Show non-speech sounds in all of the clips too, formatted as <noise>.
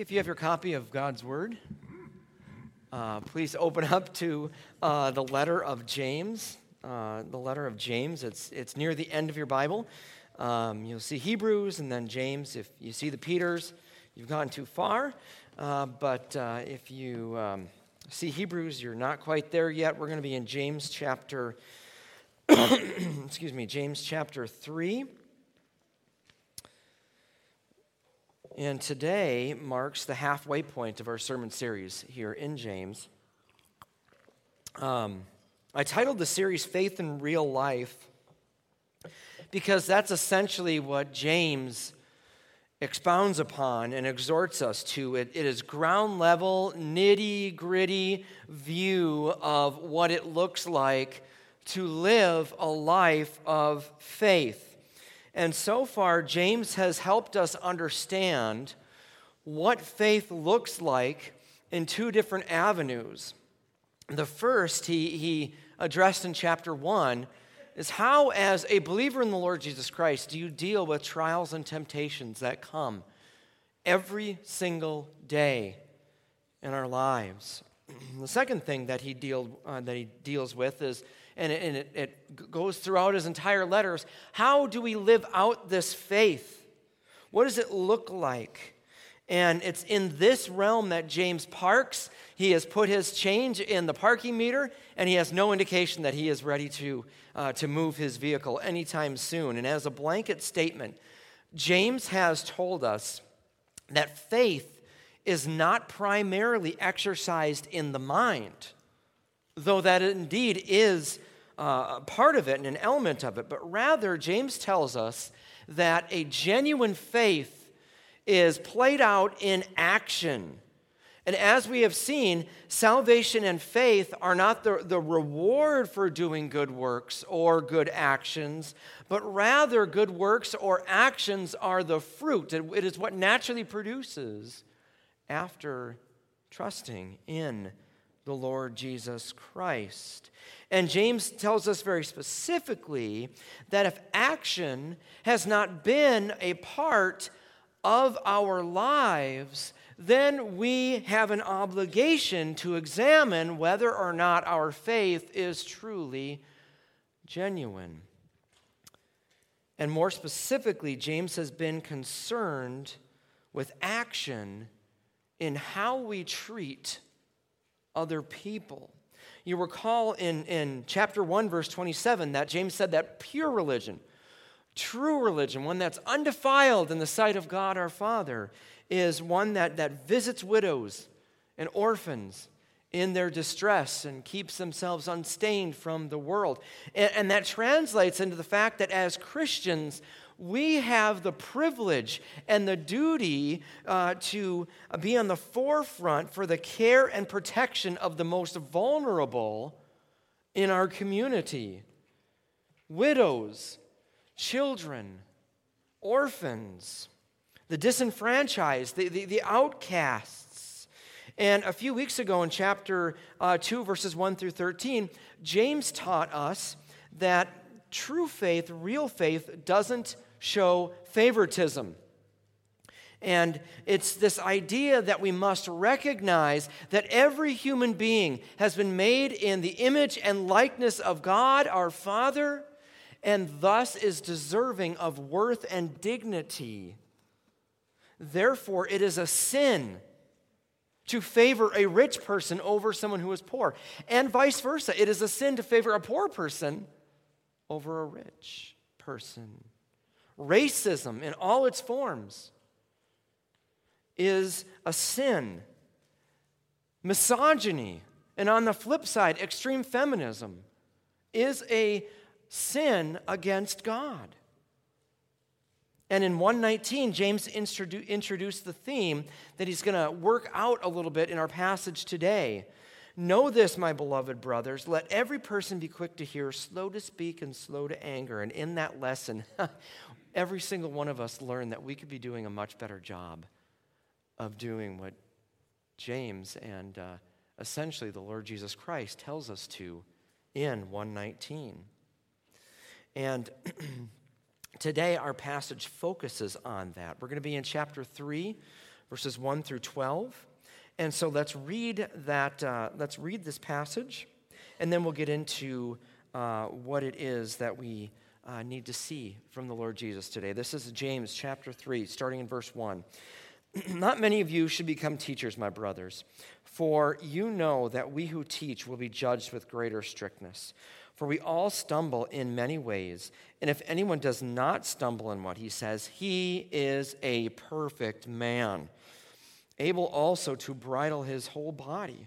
If you have your copy of God's Word, uh, please open up to uh, the letter of James. Uh, the letter of James. It's, it's near the end of your Bible. Um, you'll see Hebrews and then James. If you see the Peters, you've gone too far. Uh, but uh, if you um, see Hebrews, you're not quite there yet. We're going to be in James chapter, <coughs> excuse me, James chapter 3. And today marks the halfway point of our sermon series here in James. Um, I titled the series Faith in Real Life because that's essentially what James expounds upon and exhorts us to. it, it is ground level, nitty gritty view of what it looks like to live a life of faith. And so far, James has helped us understand what faith looks like in two different avenues. The first he, he addressed in chapter 1 is how, as a believer in the Lord Jesus Christ, do you deal with trials and temptations that come every single day in our lives? <clears throat> The second thing that he, deal, uh, that he deals with is and, it, and it, it goes throughout his entire letters. How do we live out this faith? What does it look like? And it's in this realm that James parks. He has put his change in the parking meter, and he has no indication that he is ready to, uh, to move his vehicle anytime soon. And as a blanket statement, James has told us that faith is not primarily exercised in the mind, though that indeed is uh, part of it and an element of it, but rather, James tells us that a genuine faith is played out in action. And as we have seen, salvation and faith are not the, the reward for doing good works or good actions, but rather good works or actions are the fruit. It is what naturally produces after trusting in the Lord Jesus Christ. And James tells us very specifically that if action has not been a part of our lives, then we have an obligation to examine whether or not our faith is truly genuine. And more specifically, James has been concerned with action in how we treat other people. You recall in, in chapter 1, verse 27, that James said that pure religion, true religion, one that's undefiled in the sight of God our Father, is one that, that visits widows and orphans in their distress and keeps themselves unstained from the world. And, and that translates into the fact that as Christians, we have the privilege and the duty uh, to be on the forefront for the care and protection of the most vulnerable in our community widows, children, orphans, the disenfranchised, the, the, the outcasts. And a few weeks ago in chapter uh, 2, verses 1 through 13, James taught us that true faith, real faith, doesn't show favoritism. And it's this idea that we must recognize that every human being has been made in the image and likeness of God our Father and thus is deserving of worth and dignity. Therefore, it is a sin to favor a rich person over someone who is poor, and vice versa. It is a sin to favor a poor person over a rich person racism in all its forms is a sin. Misogyny, and on the flip side, extreme feminism, is a sin against God. And in 119, James introduced the theme that he's going to work out a little bit in our passage today. Know this, my beloved brothers. Let every person be quick to hear, slow to speak, and slow to anger. And in that lesson, <laughs> every single one of us learned that we could be doing a much better job of doing what James and uh, essentially the Lord Jesus Christ tells us to in 119. And <clears throat> today our passage focuses on that. We're going to be in chapter 3, verses 1 through 12. And so let's read that, uh, let's read this passage, and then we'll get into uh, what it is that we uh, need to see from the Lord Jesus today. This is James chapter 3, starting in verse 1. <clears throat> Not many of you should become teachers, my brothers, for you know that we who teach will be judged with greater strictness. For we all stumble in many ways, and if anyone does not stumble in what he says, he is a perfect man, able also to bridle his whole body.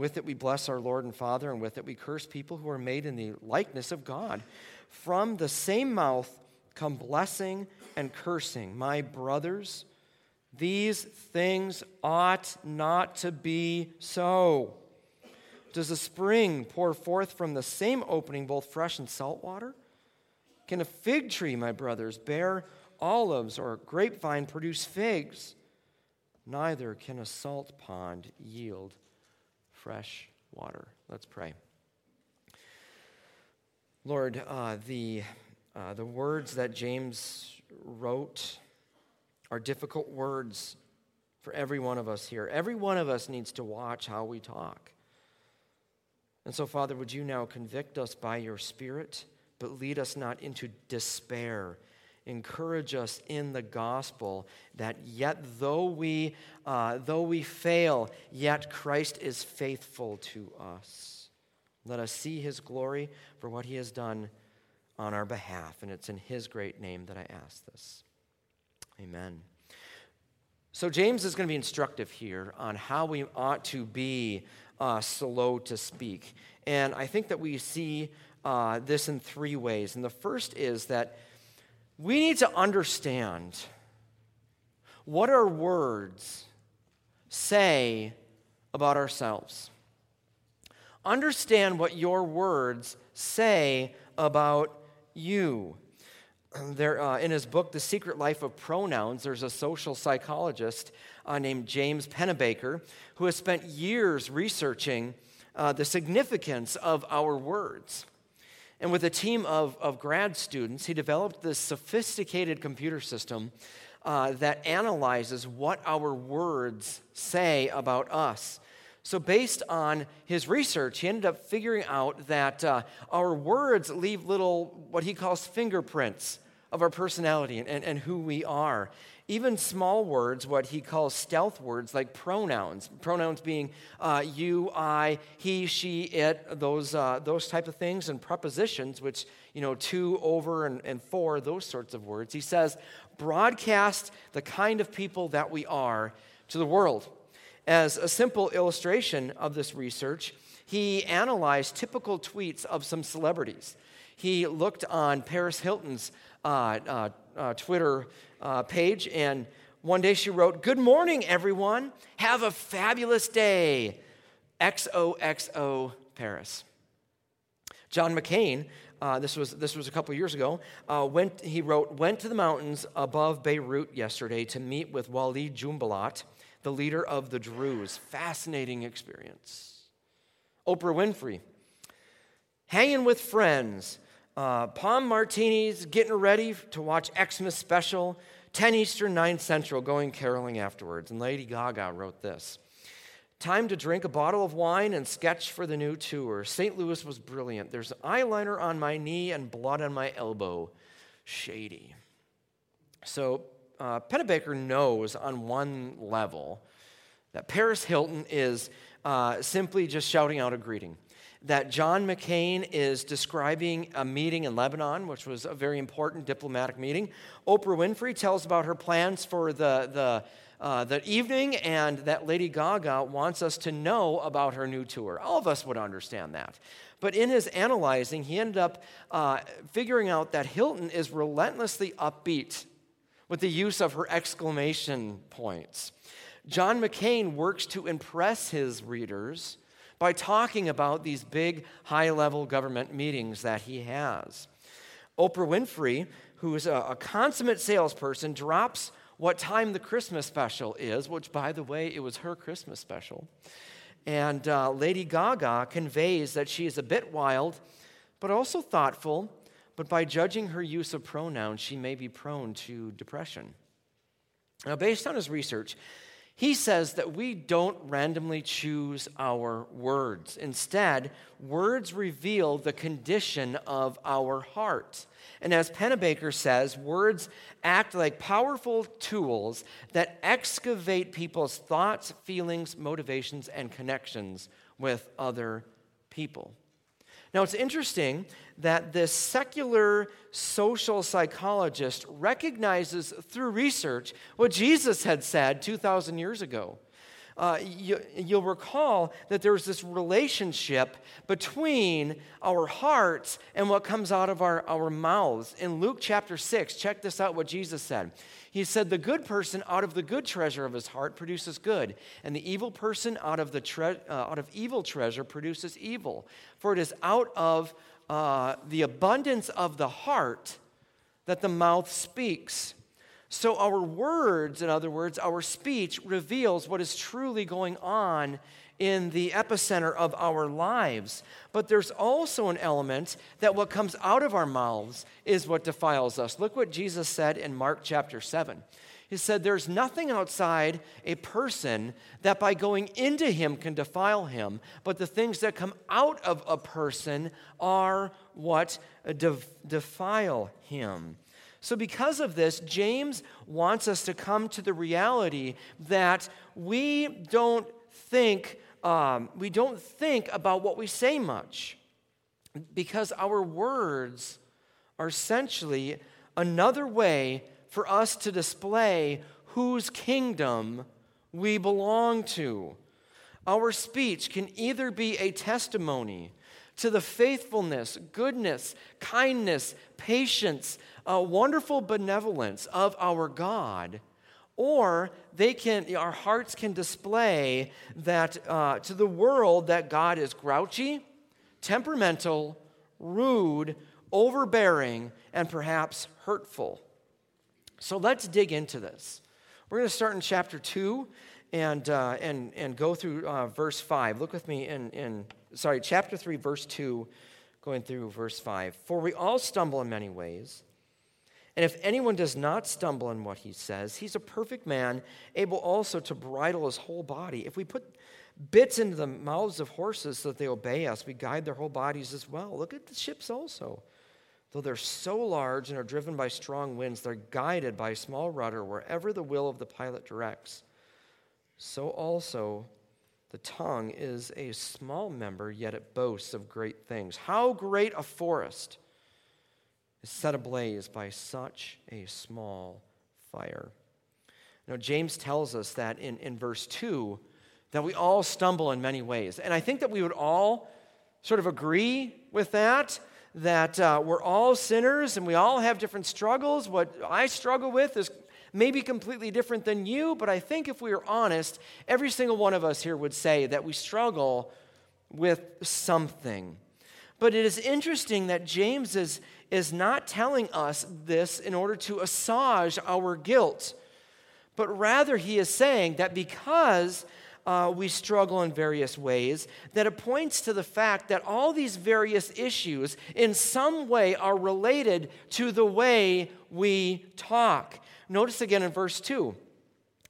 With it we bless our Lord and Father, and with it we curse people who are made in the likeness of God. From the same mouth come blessing and cursing. My brothers, these things ought not to be so. Does a spring pour forth from the same opening both fresh and salt water? Can a fig tree, my brothers, bear olives or a grapevine produce figs? Neither can a salt pond yield fresh water. Let's pray. Lord, uh, the, uh, the words that James wrote are difficult words for every one of us here. Every one of us needs to watch how we talk. And so, Father, would you now convict us by your Spirit, but lead us not into despair encourage us in the gospel that yet though we uh, though we fail yet christ is faithful to us. Let us see his glory for what he has done on our behalf and it's in his great name that i ask this. Amen. So james is going to be instructive here on how we ought to be uh, slow to speak. And i think that we see uh, this in three ways. And the first is that we need to understand what our words say about ourselves. Understand what your words say about you. <clears throat> There, uh, in his book, The Secret Life of Pronouns, there's a social psychologist uh, named James Pennebaker who has spent years researching uh, the significance of our words. And with a team of, of grad students, he developed this sophisticated computer system uh, that analyzes what our words say about us. So, based on his research, he ended up figuring out that uh, our words leave little, what he calls fingerprints of our personality and, and, and who we are. Even small words, what he calls stealth words, like pronouns, pronouns being uh, you, I, he, she, it, those, uh, those type of things, and prepositions, which, you know, to, over, and, and for, those sorts of words. He says, broadcast the kind of people that we are to the world. As a simple illustration of this research, he analyzed typical tweets of some celebrities. He looked on Paris Hilton's uh, uh, uh, Twitter uh, page, and one day she wrote, Good morning, everyone. Have a fabulous day. XOXO Paris. John McCain, uh, this, was, this was a couple years ago, uh, went, he wrote, Went to the mountains above Beirut yesterday to meet with Walid Jumblatt, the leader of the Druze. Fascinating experience. Oprah Winfrey, hanging with friends uh, Pom Martinis, getting ready to watch Xmas special, 10 Eastern, 9 Central, going caroling afterwards. And Lady Gaga wrote this Time to drink a bottle of wine and sketch for the new tour. St. Louis was brilliant. There's eyeliner on my knee and blood on my elbow. Shady. So, uh, Pennebaker knows on one level that Paris Hilton is uh, simply just shouting out a greeting. That John McCain is describing a meeting in Lebanon, which was a very important diplomatic meeting. Oprah Winfrey tells about her plans for the, the, uh, the evening, and that Lady Gaga wants us to know about her new tour. All of us would understand that. But in his analyzing, he ended up uh, figuring out that Hilton is relentlessly upbeat with the use of her exclamation points. John McCain works to impress his readers by talking about these big, high level government meetings that he has. Oprah Winfrey, who is a, a, consummate salesperson, drops what time the Christmas special is, which, by the way, it was her Christmas special. And uh, Lady Gaga conveys that she is a bit wild, but also thoughtful, but by judging her use of pronouns, she may be prone to depression. Now, based on his research, he says that we don't randomly choose our words. Instead, words reveal the condition of our heart. And as Pennebaker says, words act like powerful tools that excavate people's thoughts, feelings, motivations, and connections with other people. Now, it's interesting that this secular social psychologist recognizes through research what Jesus had said 2,000 years ago. Uh, you, will recall that there's this relationship between our hearts and what comes out of our, our mouths. In Luke chapter 6, check this out what Jesus said. He said, The good person out of the good treasure of his heart produces good, and the evil person out of, the tre- uh, out of evil treasure produces evil. For it is out of uh, the abundance of the heart that the mouth speaks. So, our words, in other words, our speech reveals what is truly going on in the epicenter of our lives. But there's also an element that what comes out of our mouths is what defiles us. Look what Jesus said in Mark chapter 7. He said, There's nothing outside a person that by going into him can defile him, but the things that come out of a person are what defile him. So, because of this, James wants us to come to the reality that we don't think um, we don't think about what we say much because our words are essentially another way for us to display whose kingdom we belong to. Our speech can either be a testimony to the faithfulness, goodness, kindness, patience, wonderful benevolence of our God or they can our hearts can display that uh, to the world that god is grouchy temperamental rude overbearing and perhaps hurtful. So let's dig into this. We're going to start in chapter 2 and, uh, and, and go through uh, verse 5 look with me in, in sorry chapter 3 verse 2 going through verse 5 for we all stumble in many ways and if anyone does not stumble in what he says, he's a perfect man, able also to bridle his whole body. If we put bits into the mouths of horses so that they obey us, we guide their whole bodies as well. Look at the ships also. Though they're so large and are driven by strong winds, they're guided by a small rudder wherever the will of the pilot directs. So also, the tongue is a small member, yet it boasts of great things. How great a forest! is set ablaze by such a small fire. Now, James tells us that in, in verse 2 that we all stumble in many ways. And I think that we would all sort of agree with that, that uh, we're all sinners and we all have different struggles. What I struggle with is maybe completely different than you, but I think if we are honest, every single one of us here would say that we struggle with something. But it is interesting that James is, is not telling us this in order to assuage our guilt, but rather he is saying that because uh, we struggle in various ways, that it points to the fact that all these various issues in some way are related to the way we talk. Notice again in verse 2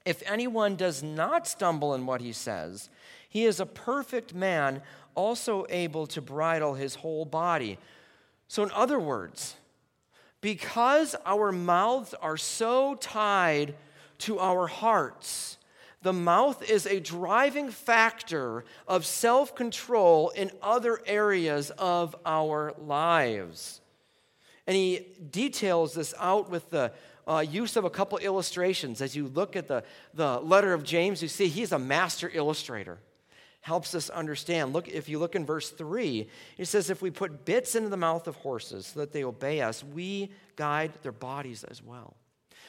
if anyone does not stumble in what he says, he is a perfect man also able to bridle his whole body. So, in other words, because our mouths are so tied to our hearts, The mouth is a driving factor of self control in other areas of our lives. And he details this out with the uh, use of a couple illustrations. As you look at the, the letter of James, you see he's a master illustrator. Helps us understand. Look, if you look in verse 3, it says, If we put bits into the mouth of horses so that they obey us, we guide their bodies as well.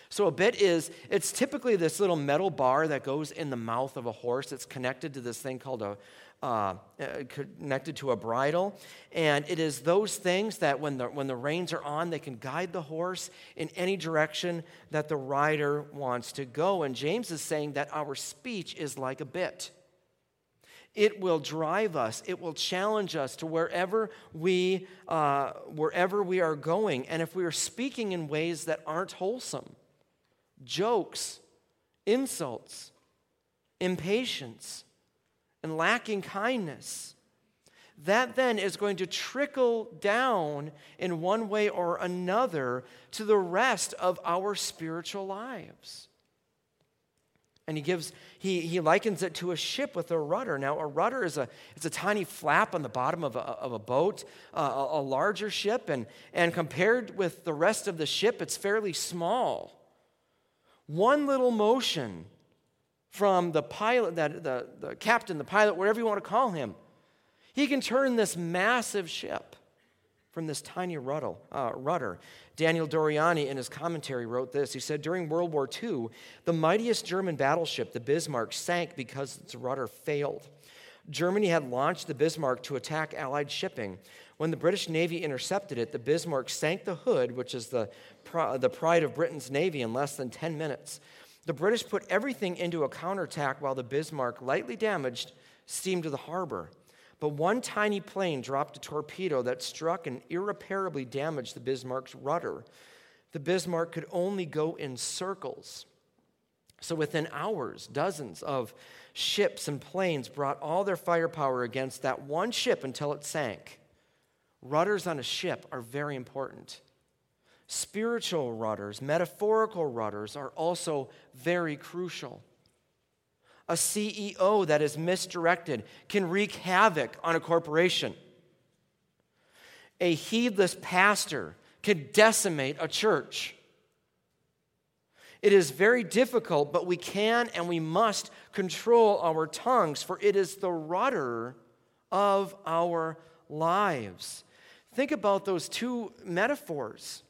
So a bit is, it's typically this little metal bar that goes in the mouth of a horse. It's connected to this thing called a, uh, uh, connected to a bridle. And it is those things that when the, when the reins are on, they can guide the horse in any direction that the rider wants to go. And James is saying that our speech is like a bit. It will drive us. It will challenge us to wherever we, uh, wherever we are going. And if we are speaking in ways that aren't wholesome, jokes, insults, impatience, and lacking kindness. That then is going to trickle down in one way or another to the rest of our spiritual lives. And he gives, he, he likens it to a ship with a rudder. Now, a rudder is a, it's a tiny flap on the bottom of a, of a boat, uh, a, a larger ship, and, and compared with the rest of the ship, it's fairly small. One little motion from the pilot, that, the, the captain, the pilot, whatever you want to call him, he can turn this massive ship from this tiny rudder. Uh, rudder. Daniel Doriani, in his commentary, wrote this. He said, During World War II, the mightiest German battleship, the Bismarck, sank because its rudder failed. Germany had launched the Bismarck to attack Allied shipping. When the British Navy intercepted it, the Bismarck sank the Hood, which is the, the pride of Britain's Navy, in less than 10 minutes. The British put everything into a counterattack while the Bismarck, lightly damaged, steamed to the harbor. But one tiny plane dropped a torpedo that struck and irreparably damaged the Bismarck's rudder. The Bismarck could only go in circles. So within hours, dozens of ships and planes brought all their firepower against that one ship until it sank. Rudders on a ship are very important. Spiritual rudders, metaphorical rudders are also very crucial. A CEO that is misdirected can wreak havoc on a corporation. A heedless pastor can decimate a church. It is very difficult, but we can and we must control our tongues, for it is the rudder of our lives. Think about those two metaphors,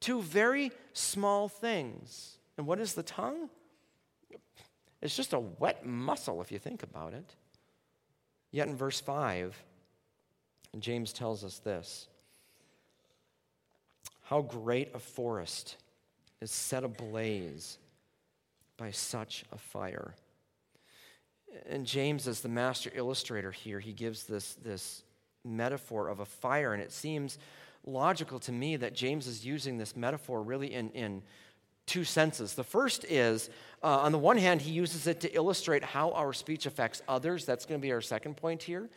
two very small things. And what is the tongue? It's just a wet muscle if you think about it. Yet in verse 5, James tells us this How great a forest is set ablaze by such a fire. And James, as the master illustrator here, he gives this, this metaphor of a fire, and it seems logical to me that James is using this metaphor really in, in two senses. The first is, uh, on the one hand, he uses it to illustrate how our speech affects others. That's going to be our second point here.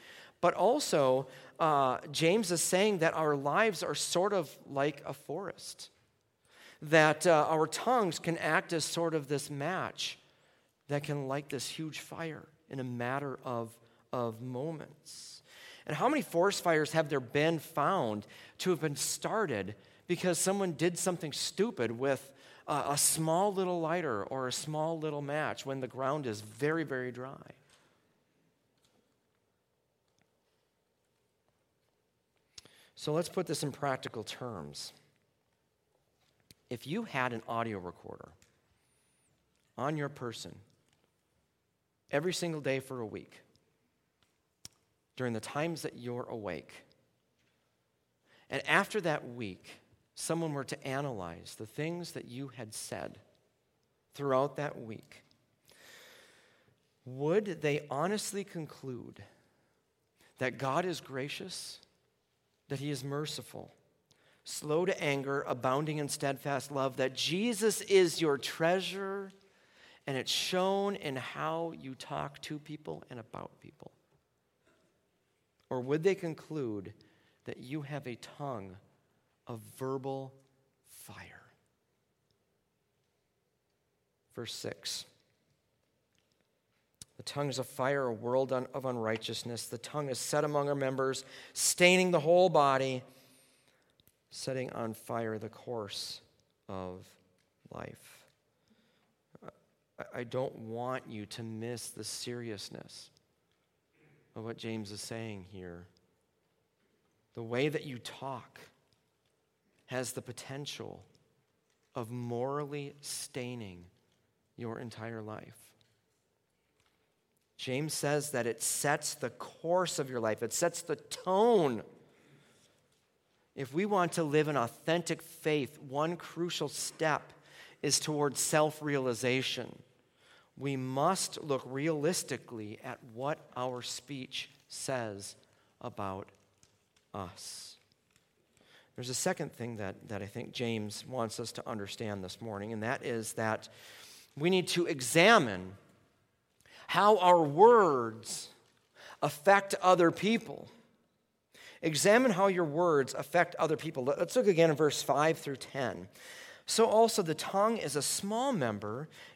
But also, uh, James is saying that our lives are sort of like a forest that uh, our tongues can act as sort of this match that can light this huge fire in a matter of, of moments. And how many forest fires have there been found to have been started because someone did something stupid with a, a small little lighter or a small little match when the ground is very, very dry? So let's put this in practical terms if you had an audio recorder on your person every single day for a week, during the times that you're awake, and after that week, someone were to analyze the things that you had said throughout that week, would they honestly conclude that God is gracious, that He is merciful, slow to anger, abounding in steadfast love, that Jesus is your treasure, and it's shown in how you talk to people and about people? Or would they conclude that you have a tongue of verbal fire? Verse 6 The tongue is a fire, a world of unrighteousness. The tongue is set among our members, staining the whole body, setting on fire the course of life. I don't want you to miss the seriousness of what James is saying here. The way that you talk has the potential of morally staining your entire life. James says that it sets the course of your life, it sets the tone. If we want to live an authentic faith, one crucial step is towards self realization. We must look realistically at what our speech says about us. There's a second thing that, that I think James wants us to understand this morning, and that is that we need to examine how our words affect other people. Examine how your words affect other people. Let's look again in verse 5 through 10. So also the tongue is a small member,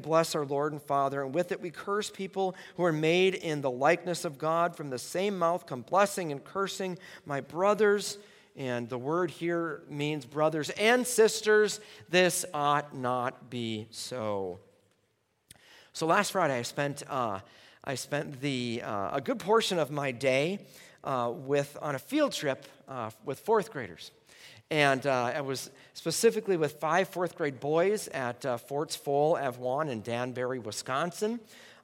bless our Lord and Father, and with it we curse people who are made in the likeness of God. From the same mouth come blessing and cursing. My brothers, and the word here means brothers and sisters, this ought not be so. So last Friday, I spent, uh, I spent the, uh, a good portion of my day uh, with, on a field trip uh, with fourth graders. And uh, I was specifically with five fourth grade boys at uh, Forts Folle Avoine, in Danbury, Wisconsin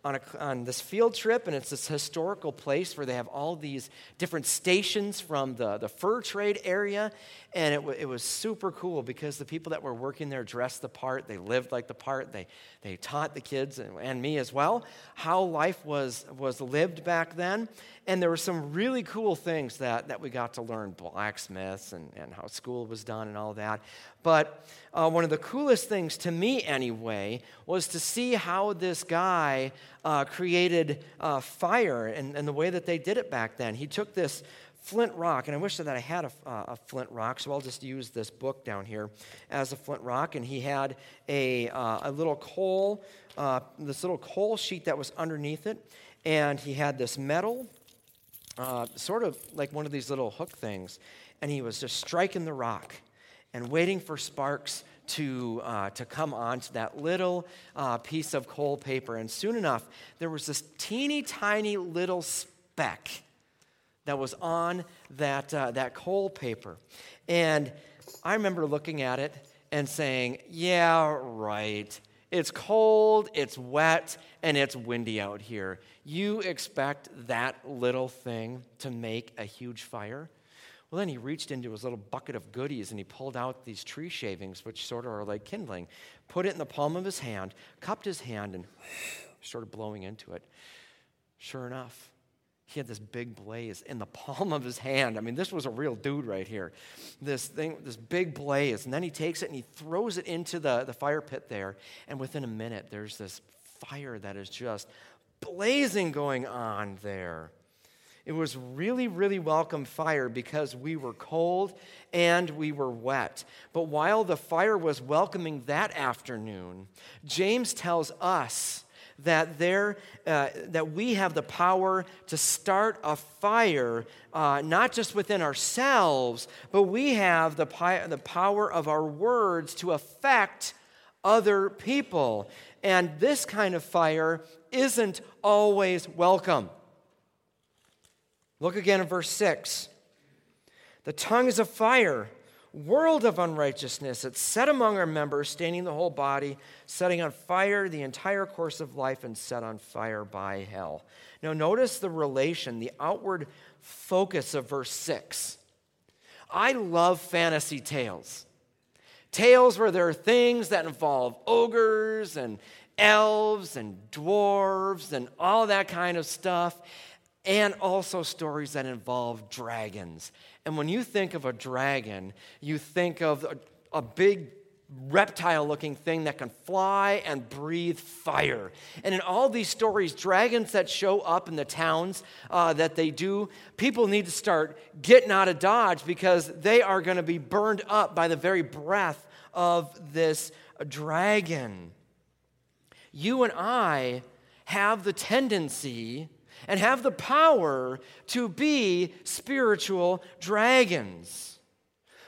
on, a, on this field trip, and it's this historical place where they have all these different stations from the, the fur trade area. And it, w- it was super cool because the people that were working there dressed the part, they lived like the part, they, they taught the kids and, and me as well how life was, was lived back then. And there were some really cool things that, that we got to learn blacksmiths and, and how school was done and all that. But uh, one of the coolest things to me, anyway, was to see how this guy uh, created uh, fire and, and the way that they did it back then. He took this flint rock, and I wish that I had a, uh, a, flint rock, so I'll just use this book down here as a flint rock. And he had a, uh, a little coal, uh, this little coal sheet that was underneath it, and he had this metal, uh, sort of like one of these little hook things, and he was just striking the rock and waiting for sparks to, uh, to come onto that little uh, piece of coal paper. And soon enough, there was this teeny tiny little speck that was on that, uh, that coal paper. And I remember looking at it and saying, Yeah, right. It's cold, it's wet, and it's windy out here. You expect that little thing to make a huge fire? Well, then he reached into his little bucket of goodies and he pulled out these tree shavings, which sort of are like kindling, put it in the palm of his hand, cupped his hand, and <sighs> started blowing into it. Sure enough, he had this big blaze in the <laughs> palm of his hand. I mean, this was a real dude right here. This thing, this big blaze. And then he takes it and he throws it into the, the fire pit there. And within a minute, there's this fire that is just blazing going on there. It was really, really welcome fire because we were cold and we were wet. But while the fire was welcoming that afternoon, James tells us that, there, uh, that we have the power to start a fire, uh, not just within ourselves, but we have the, pi- the power of our words to affect other people. And this kind of fire isn't always welcome. Look again at verse 6. The tongue is a fire, world of unrighteousness. It's set among our members, staining the whole body, setting on fire the entire course of life, and set on fire by hell. Now, notice the relation, the outward focus of verse 6. I love fantasy tales. Tales where there are things that involve ogres and, elves and dwarves and all that kind of stuff, and also stories that involve dragons. And when you think of a dragon, you think of a, a big reptile looking thing that can fly and breathe fire. And in all these stories, dragons that show up in the towns uh, that they do, people need to start getting out of Dodge because they are going to be burned up by the very breath of this dragon. You and I have the tendency and have the power to be spiritual dragons.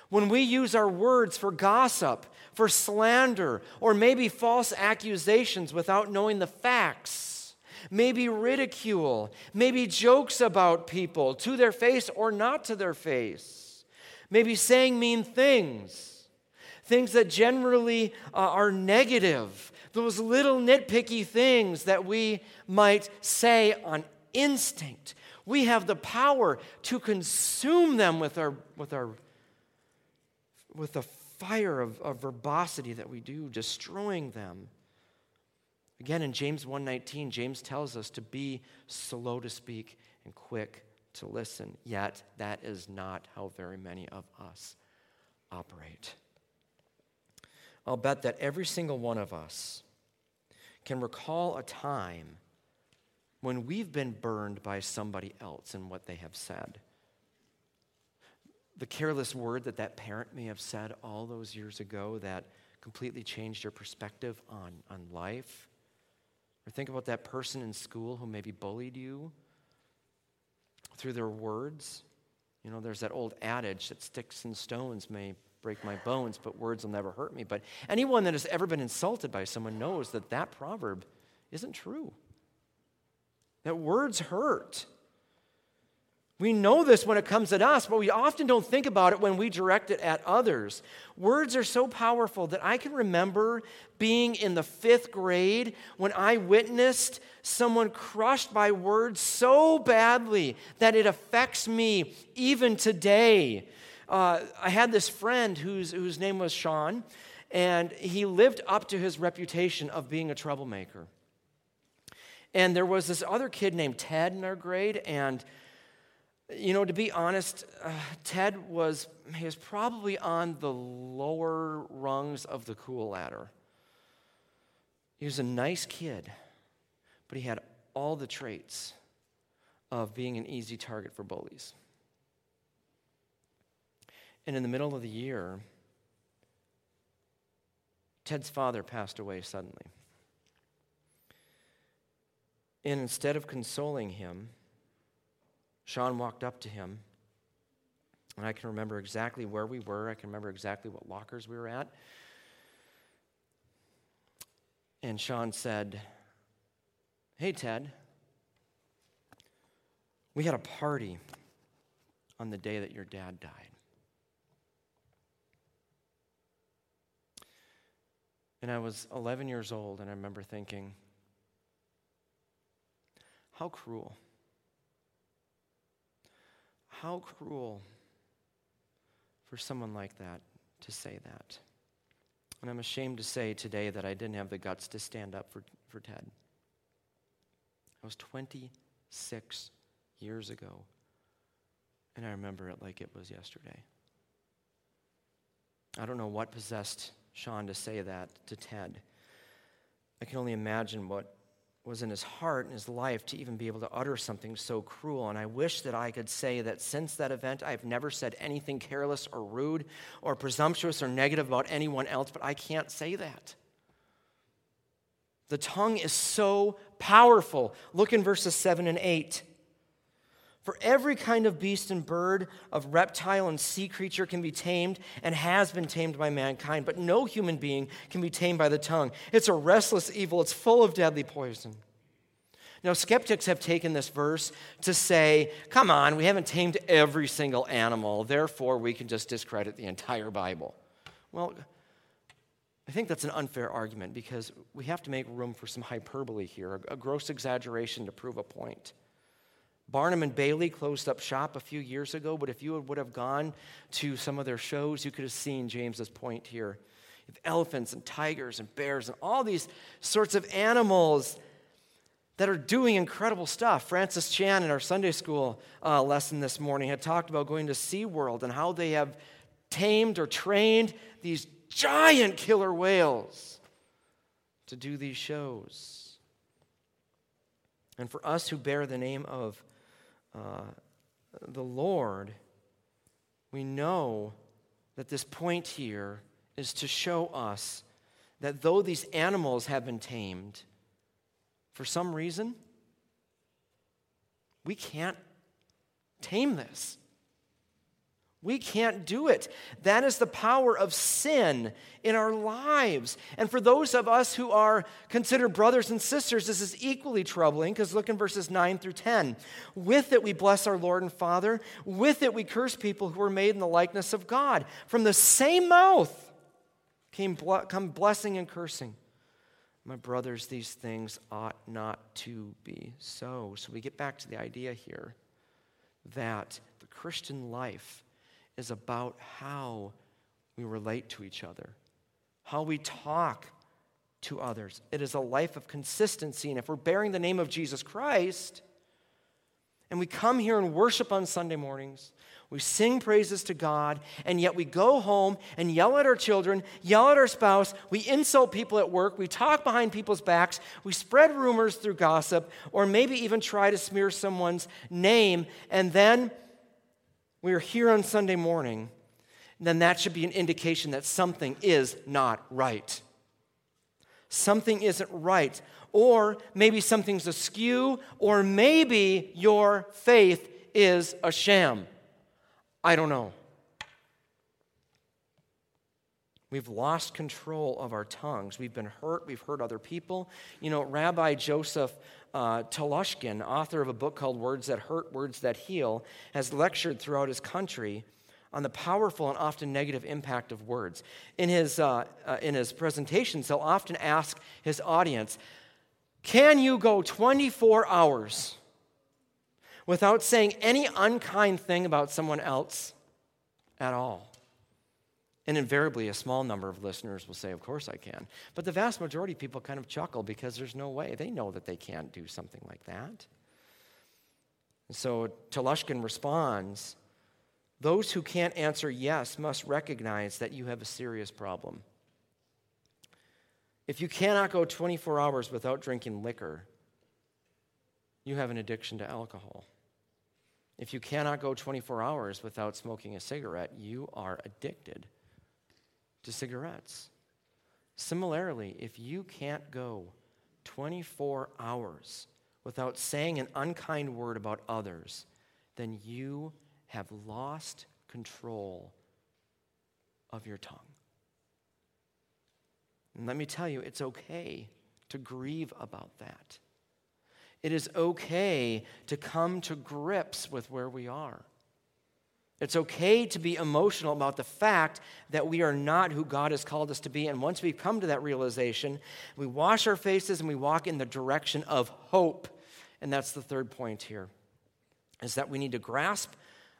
When we use our words for gossip, for slander, or maybe false accusations without knowing the facts, maybe ridicule, maybe jokes about people to their face or not to their face, maybe saying mean things, things that generally uh, are negative, those little nitpicky things that we might say on instinct. We have the power to consume them with our, with our with the fire of, of verbosity that we do, destroying them. Again, in James 1:19, James tells us to be slow to speak and quick to listen. Yet that is not how very many of us operate. I'll bet that every single one of us can recall a time when we've been burned by somebody else and what they have said the careless word that that parent may have said all those years ago that completely changed your perspective on, on life. Or think about that person in school who maybe bullied you through their words. You know, there's that old adage that sticks and stones may break my bones, but words will never hurt me. But anyone that has ever been insulted by someone knows that that proverb isn't true. That words hurt. We know this when it comes at us, but we often don't think about it when we direct it at others. Words are so powerful that I can remember being in the fifth grade when I witnessed someone crushed by words so badly that it affects me even today. Uh, I had this friend whose, whose name was Sean, and he lived up to his reputation of being a troublemaker. And there was this other kid named Ted in our grade, and you know, to be honest, uh, Ted was, he was probably on the lower rungs of the cool ladder. He was a nice kid, but he had all the traits of being an easy target for bullies. And in the middle of the year, Ted's father passed away suddenly. And instead of consoling him, Sean walked up to him, and I can remember exactly where we were. I can remember exactly what lockers we were at. And Sean said, Hey, Ted, we had a party on the day that your dad died. And I was 11 years old, and I remember thinking, how cruel. How cruel for someone like that to say that. And I'm ashamed to say today that I didn't have the guts to stand up for, for Ted. I was 26 years ago, and I remember it like it was yesterday. I don't know what possessed Sean to say that to Ted. I can only imagine what was in his heart and his life to even be able to utter something so cruel. And I wish that I could say that since that event, I've never said anything careless or rude or presumptuous or negative about anyone else, but I can't say that. The tongue is so powerful. Look in verses 7 and 8. For every kind of beast and bird, of reptile and sea creature can be tamed and has been tamed by mankind, but no human being can be tamed by the tongue. It's a restless evil, it's full of deadly poison. Now, skeptics have taken this verse to say, come on, we haven't tamed every single animal, therefore we can just discredit the entire Bible. Well, I think that's an unfair argument because we have to make room for some hyperbole here, a gross exaggeration to prove a point. Barnum and Bailey closed up shop a few years ago, but if you would have gone to some of their shows, you could have seen James's point here. Elephants and tigers and bears and all these sorts of animals that are doing incredible stuff. Francis Chan in our Sunday school uh, lesson this morning had talked about going to SeaWorld and how they have tamed or trained these giant killer whales to do these shows. And for us who bear the name of uh, the Lord, we know that this point here is to show us that though these animals have been tamed, for some reason, we can't tame this. We can't do it. That is the power of sin in our lives. And for those of us who are considered brothers and sisters, this is equally troubling because look in verses 9 through 10. With it we bless our Lord and Father. With it we curse people who are made in the likeness of God. From the same mouth came come blessing and cursing. My brothers, these things ought not to be so. So we get back to the idea here that the Christian life is about how we relate to each other, how we talk to others. It is a life of consistency. And if we're bearing the name of Jesus Christ, and we come here and worship on Sunday mornings, we sing praises to God, and yet we go home and yell at our children, yell at our spouse, we insult people at work, we talk behind people's backs, we spread rumors through gossip, or maybe even try to smear someone's name, and then we are here on Sunday morning, then that should be an indication that something is not right. Something isn't right. Or maybe something's askew, or maybe your faith is a sham. I don't know. We've lost control of our tongues. We've been hurt. We've hurt other people. You know, Rabbi Joseph uh, author of a book called Words That Hurt, Words That Heal, has lectured throughout his country on the powerful and often negative impact of words. In his, uh, uh, in his presentations, he'll often ask his audience, Can you go 24 hours without saying any unkind thing about someone else at all? And invariably, a small number of listeners will say, Of course I can. But the vast majority of people kind of chuckle because there's no way. They know that they can't do something like that. And so Telushkin responds Those who can't answer yes must recognize that you have a serious problem. If you cannot go 24 hours without drinking liquor, you have an addiction to alcohol. If you cannot go 24 hours without smoking a cigarette, you are addicted to cigarettes. Similarly, if you can't go 24 hours without saying an unkind word about others, then you have lost control of your tongue. And let me tell you, it's okay to grieve about that. It is okay to come to grips with where we are. It's okay to be emotional about the fact that we are not who God has called us to be. And once we come to that realization, we wash our faces and we walk in the direction of hope. And that's the third point here is that we need to grasp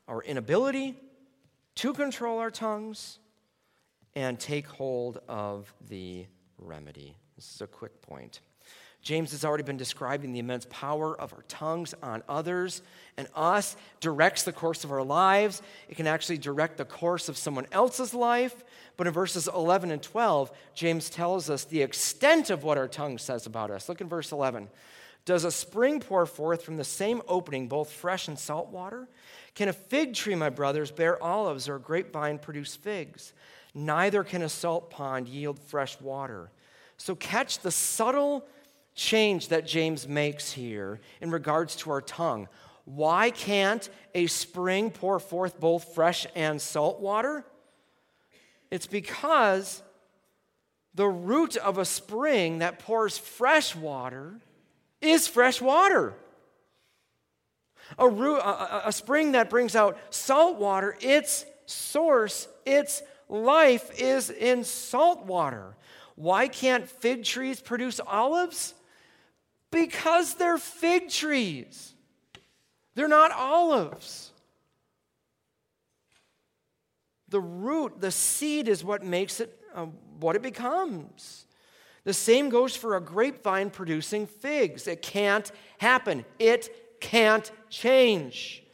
our inability to control our tongues and take hold of the remedy. This is a quick point. James has already been describing the immense power of our tongues on others and us, directs the course of our lives. It can actually direct the course of someone else's life. But in verses 11 and 12, James tells us the extent of what our tongue says about us. Look in verse 11. Does a spring pour forth from the same opening both fresh and salt water? Can a fig tree, my brothers, bear olives or a grapevine produce figs? Neither can a salt pond yield fresh water. So catch the subtle change that James makes here in regards to our tongue. Why can't a spring pour forth both fresh and salt water? It's because the root of a spring that pours fresh water is fresh water. A, root, a, a spring that brings out salt water, its source, its life is in salt water. Why can't fig trees produce olives? Because they're fig trees, they're not olives. The root, the seed, is what makes it uh, what it becomes. The same goes for a grapevine producing figs. It can't happen, it can't change.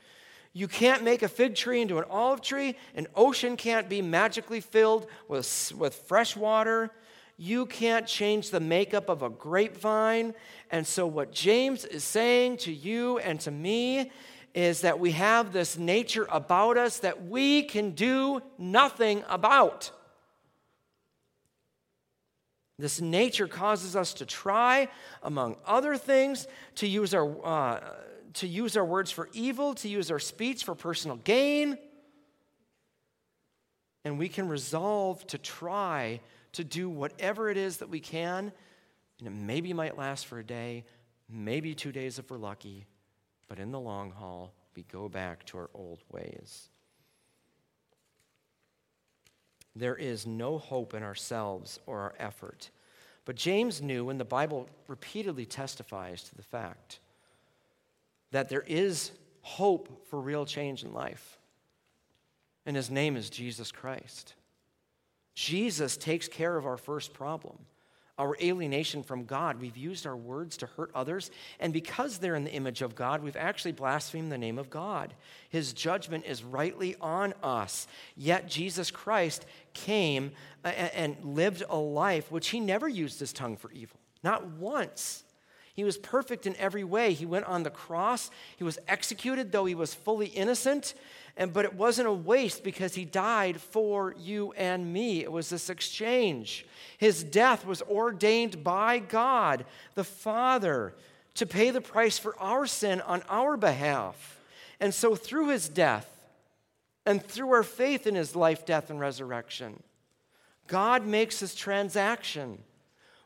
You can't make a fig tree into an olive tree. An ocean can't be magically filled with, with fresh water. You can't change the makeup of a grapevine. And so, what James is saying to you and to me is that we have this nature about us that we can do nothing about. This nature causes us to try, among other things, to use our, uh, to use our words for evil, to use our speech for personal gain. And we can resolve to try to do whatever it is that we can. And it maybe might last for a day, maybe two days if we're lucky, but in the long haul, we go back to our old ways. There is no hope in ourselves or our effort. But James knew, and the Bible repeatedly testifies to the fact, that there is hope for real change in life. And his name is Jesus Christ. Jesus takes care of our first problem our alienation from God. We've used our words to hurt others, and because they're in the image of God, we've actually blasphemed the name of God. His judgment is rightly on us. Yet Jesus Christ came uh, and lived a life which he never used his tongue for evil, not once. He was perfect in every way. He went on the cross. He was executed, though he was fully innocent. And, but it wasn't a waste because he died for you and me. It was this exchange. His death was ordained by God, the Father, to pay the price for our sin on our behalf. And so, through his death and through our faith in his life, death, and resurrection, God makes his transaction.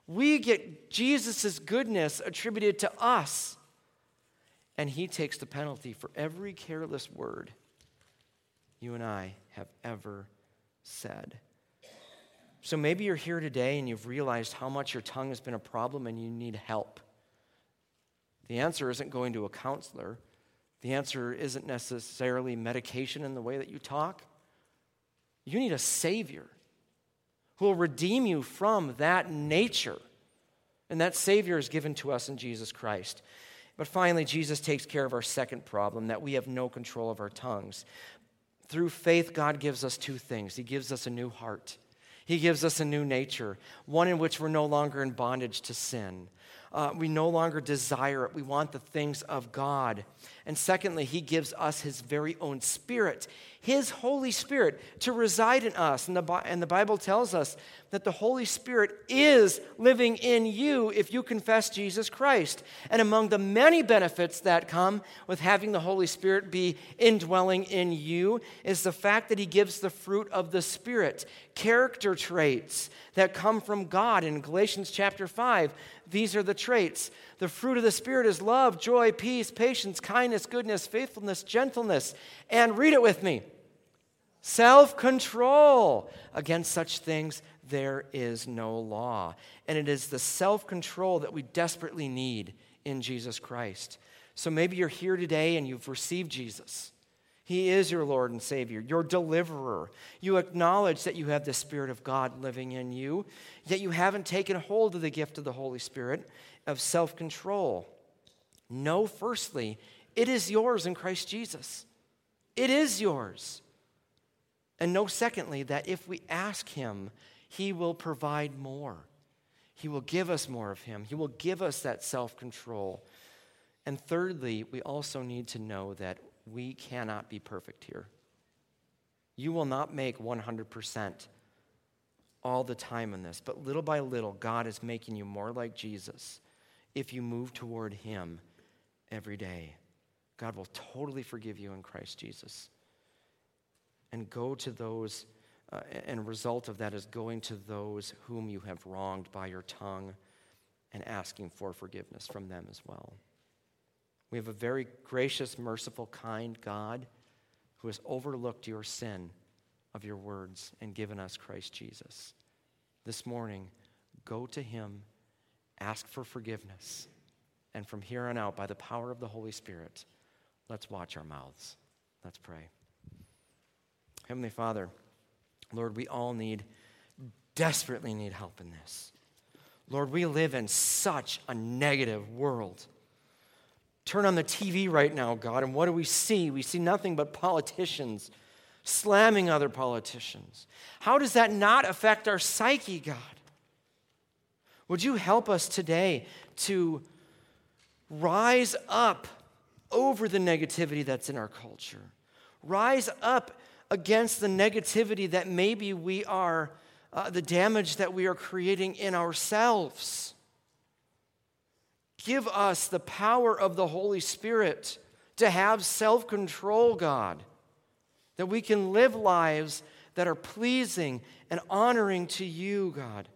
We get Jesus' goodness attributed to us, and he takes the penalty for every careless word you and I have ever said. So maybe you're here today and you've realized how much your tongue has been a problem and you need help. The answer isn't going to a counselor. The answer isn't necessarily medication in the way that you talk. You need a Savior who will redeem you from that nature. And that Savior is given to us in Jesus Christ. But finally, Jesus takes care of our second problem that we have no control of our tongues. Through faith, God gives us two things He gives us a new heart, He gives us a new nature, one in which we're no longer in bondage to sin. Uh, we no longer desire it. We want the things of God. And secondly, He gives us His very own Spirit, His Holy Spirit, to reside in us. And the, and the Bible tells us that the Holy Spirit is living in you if you confess Jesus Christ. And among the many benefits that come with having the Holy Spirit be indwelling in you is the fact that He gives the fruit of the Spirit, character traits that come from God. In Galatians chapter 5, these are the traits. The fruit of the Spirit is love, joy, peace, patience, kindness, goodness, faithfulness, gentleness. And read it with me self control. Against such things, there is no law. And it is the self control that we desperately need in Jesus Christ. So maybe you're here today and you've received Jesus. He is your Lord and Savior, your deliverer. You acknowledge that you have the Spirit of God living in you, yet you haven't taken hold of the gift of the Holy Spirit of self control. Know, firstly, it is yours in Christ Jesus. It is yours. And know, secondly, that if we ask Him, He will provide more. He will give us more of Him, He will give us that self control. And thirdly, we also need to know that we cannot be perfect here. You will not make 100% all the time in this, but little by little, God is making you more like Jesus if you move toward Him every day. God will totally forgive you in Christ Jesus. And go to those, uh, and result of that is going to those whom you have wronged by your tongue and asking for forgiveness from them as well. We have a very gracious, merciful, kind God who has overlooked your sin of your words and given us Christ Jesus. This morning, go to him, ask for forgiveness, and from here on out, by the power of the Holy Spirit, let's watch our mouths. Let's pray. Heavenly Father, Lord, we all need desperately need help in this. Lord, we live in such a negative world. Turn on the TV right now, God, and what do we see? We see nothing but politicians slamming other politicians. How does that not affect our psyche, God? Would you help us today to rise up over the negativity that's in our culture? Rise up against the negativity that maybe we are, uh, the damage that we are creating in ourselves. Give us the power of the Holy Spirit to have self control, God, that we can live lives that are pleasing and honoring to you, God.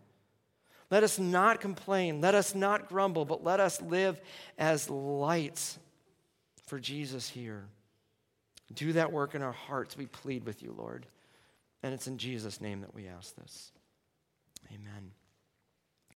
Let us not complain, let us not grumble, but let us live as lights for Jesus here. Do that work in our hearts. We plead with you, Lord. And it's in Jesus' name that we ask this. Amen.